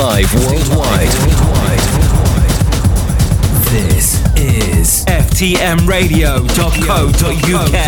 live worldwide. This is ftmradio.co.uk.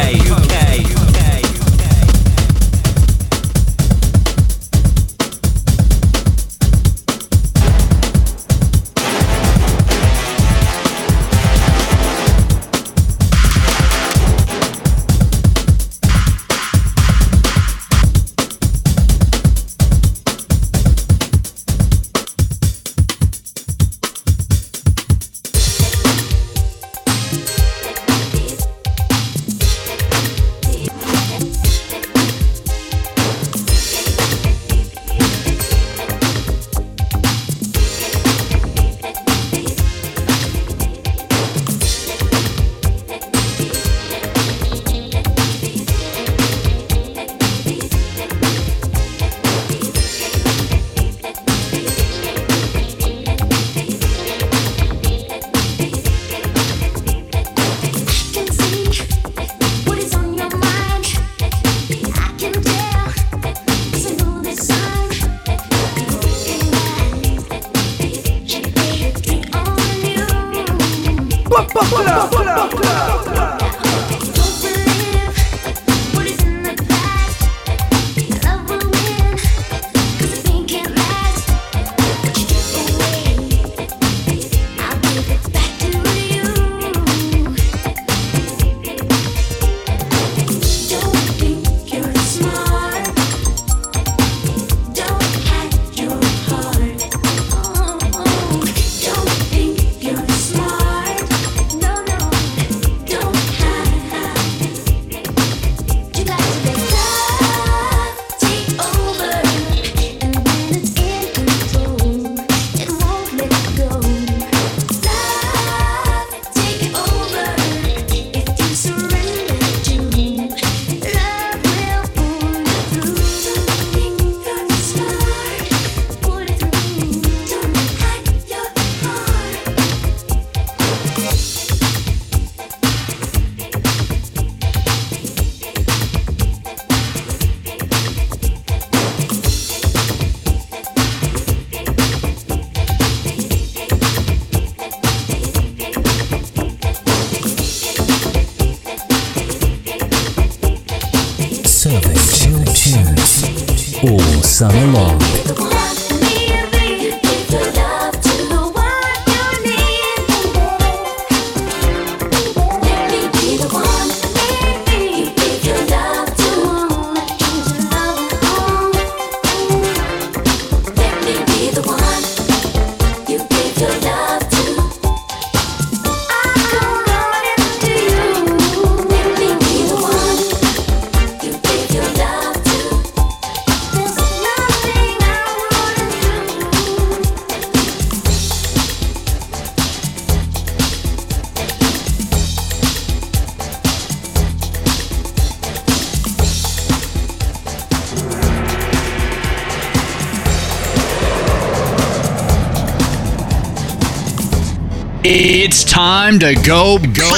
time to go, go, go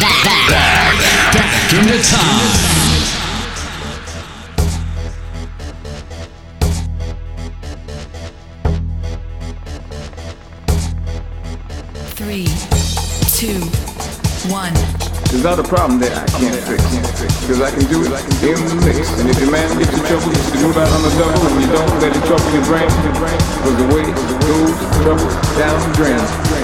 back, back, back into time. Three, two, one. There's not a problem that I can't fix. Because I can do it in the mix. And if your man gets in trouble, you move out on the double and you don't let it trouble your brain. Because the way it goes, trouble down the drain.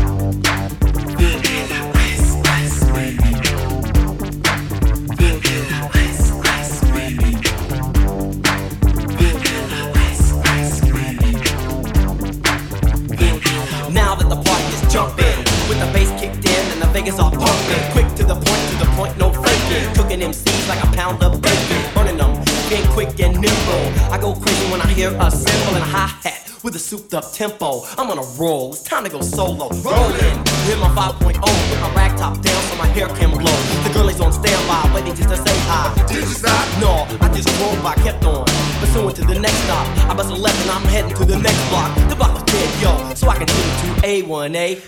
Souped up tempo. I'm on a roll, it's time to go solo. Rolling, hit my 5.0 with my oh, rag top down so my hair can blow. The girl is on standby, waiting just to say hi. Did you stop? No, I just drove by, kept on. Pursuing to the next stop. I bust a left and I'm heading to the next block. The block was dead, yo, so I can get to A1A.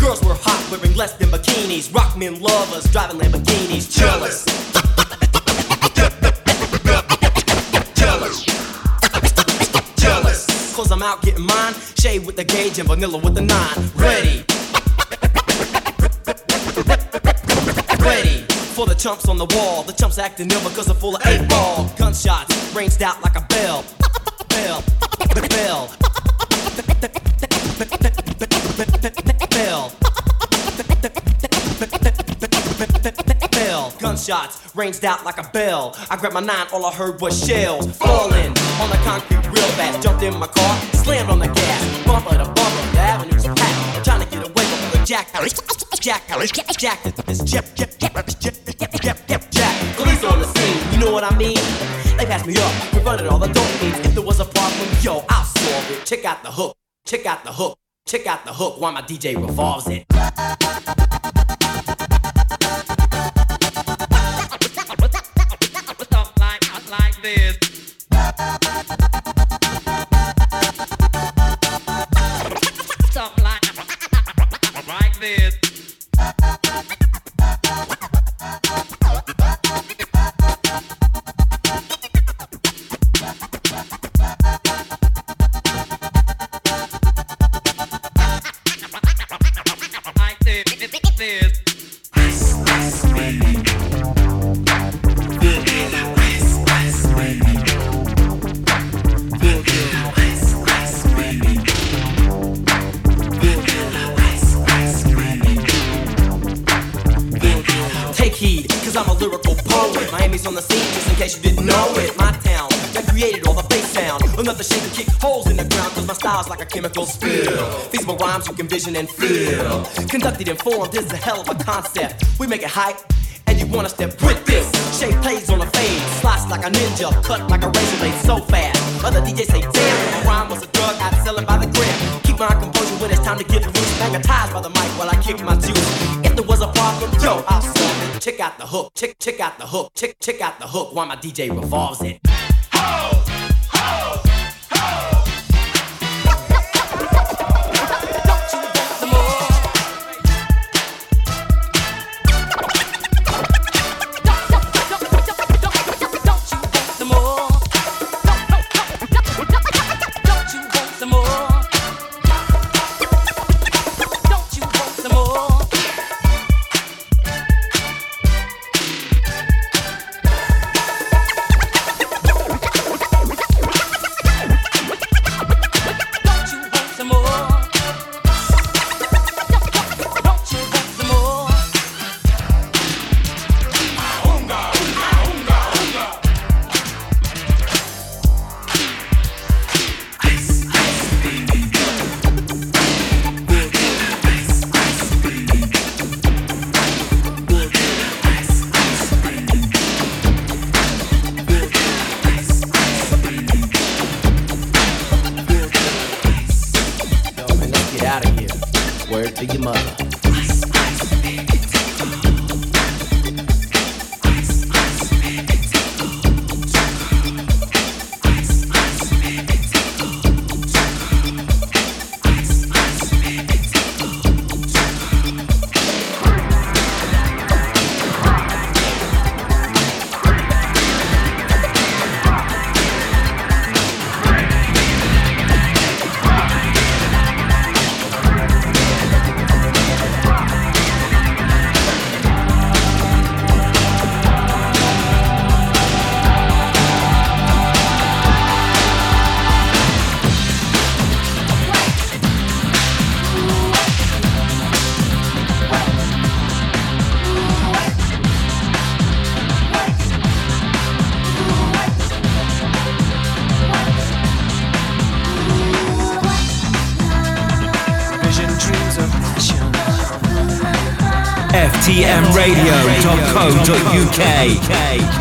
Girls were hot, wearing less than bikinis. Rock men lovers, driving Lamborghinis. Jealous. Jealous. Cause I'm out getting mine. Shade with the gauge and vanilla with the nine. Ready. Ready. For the chumps on the wall, the chumps acting ill because they're full of eight ball. Gunshots ranged out like a bell. Bell. Bell. Bell. Gunshots ranged out like a bell. I grabbed my nine, all I heard was shells falling on the concrete real fast. Jumped in my car, slammed on the gas, bumper to bumper. The avenue's packed. Trying to get away from the jack. Jack, Jack, Jack, Jep, Jep, Jep, Jep, Jep, Jep, Jep, Jack. Police on the scene, you know what I mean? They passed me up, confronted all the dope fiends. If there was a problem, yo, I'll solve it. Check out the hook, check out the hook, check out the hook while my DJ revolves it. This. Another shape to kick holes in the ground, cause my style's like a chemical spill. These are rhymes you can vision and feel. Conducted and formed, this is a hell of a concept. We make it hype, and you wanna step with this. Shape plays on a fade, slice like a ninja, cut like a razor blade so fast. Other DJs say, damn, my rhyme was a drug, I'd sell it by the gram. Keep my composure when it's time to get loose. Magnetized by the mic while I kick my juice. If there was a problem, yo, I'll solve it. Check out the hook, check, check out the hook, check, check out the hook while my DJ revolves it. Word ftmradio.co.uk.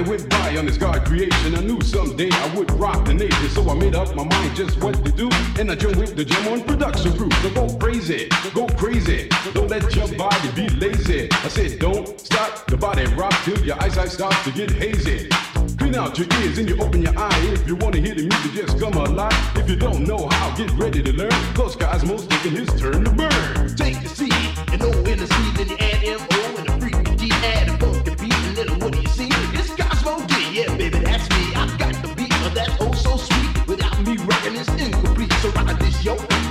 time went by on this God creation. I knew someday I would rock the nation, so I made up my mind just what to do. And I joined with the gem on production crew. So go crazy, go crazy. Don't let your body be lazy. I said, don't stop the body rock till your eyesight starts to get hazy. Clean out your ears and you open your eye. If you wanna hear the music, just come alive. If you don't know how, get ready to learn. Cause Cosmos taking his turn to burn. Take the seed and no in the see. then you add M O.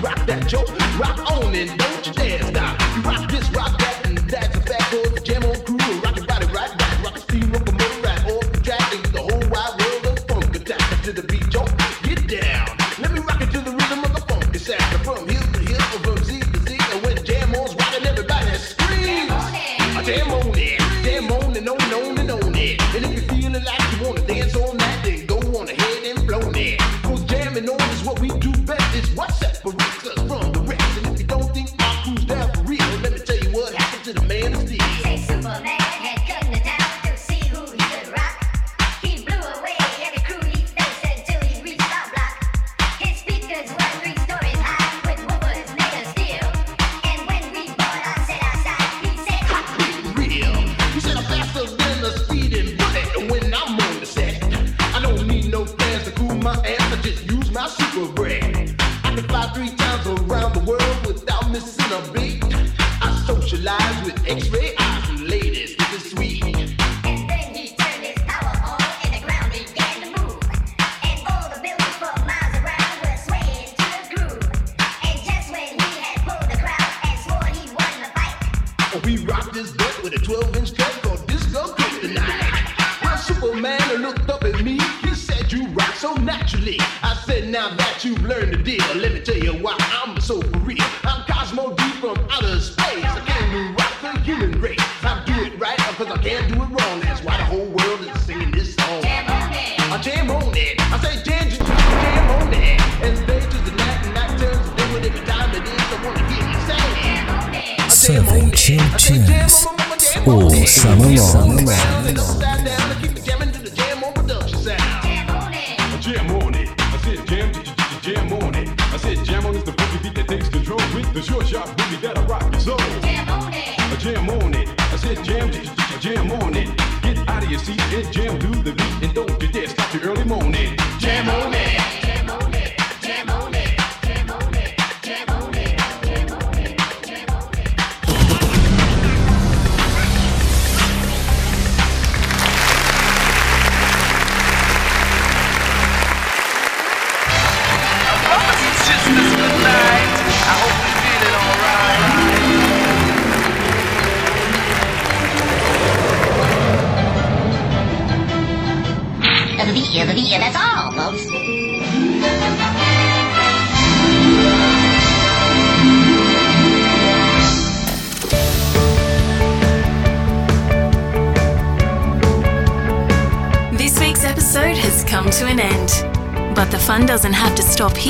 rock that joke, rock on and don't you dare stop.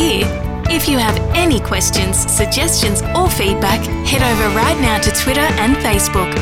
If you have any questions, suggestions, or feedback, head over right now to Twitter and Facebook.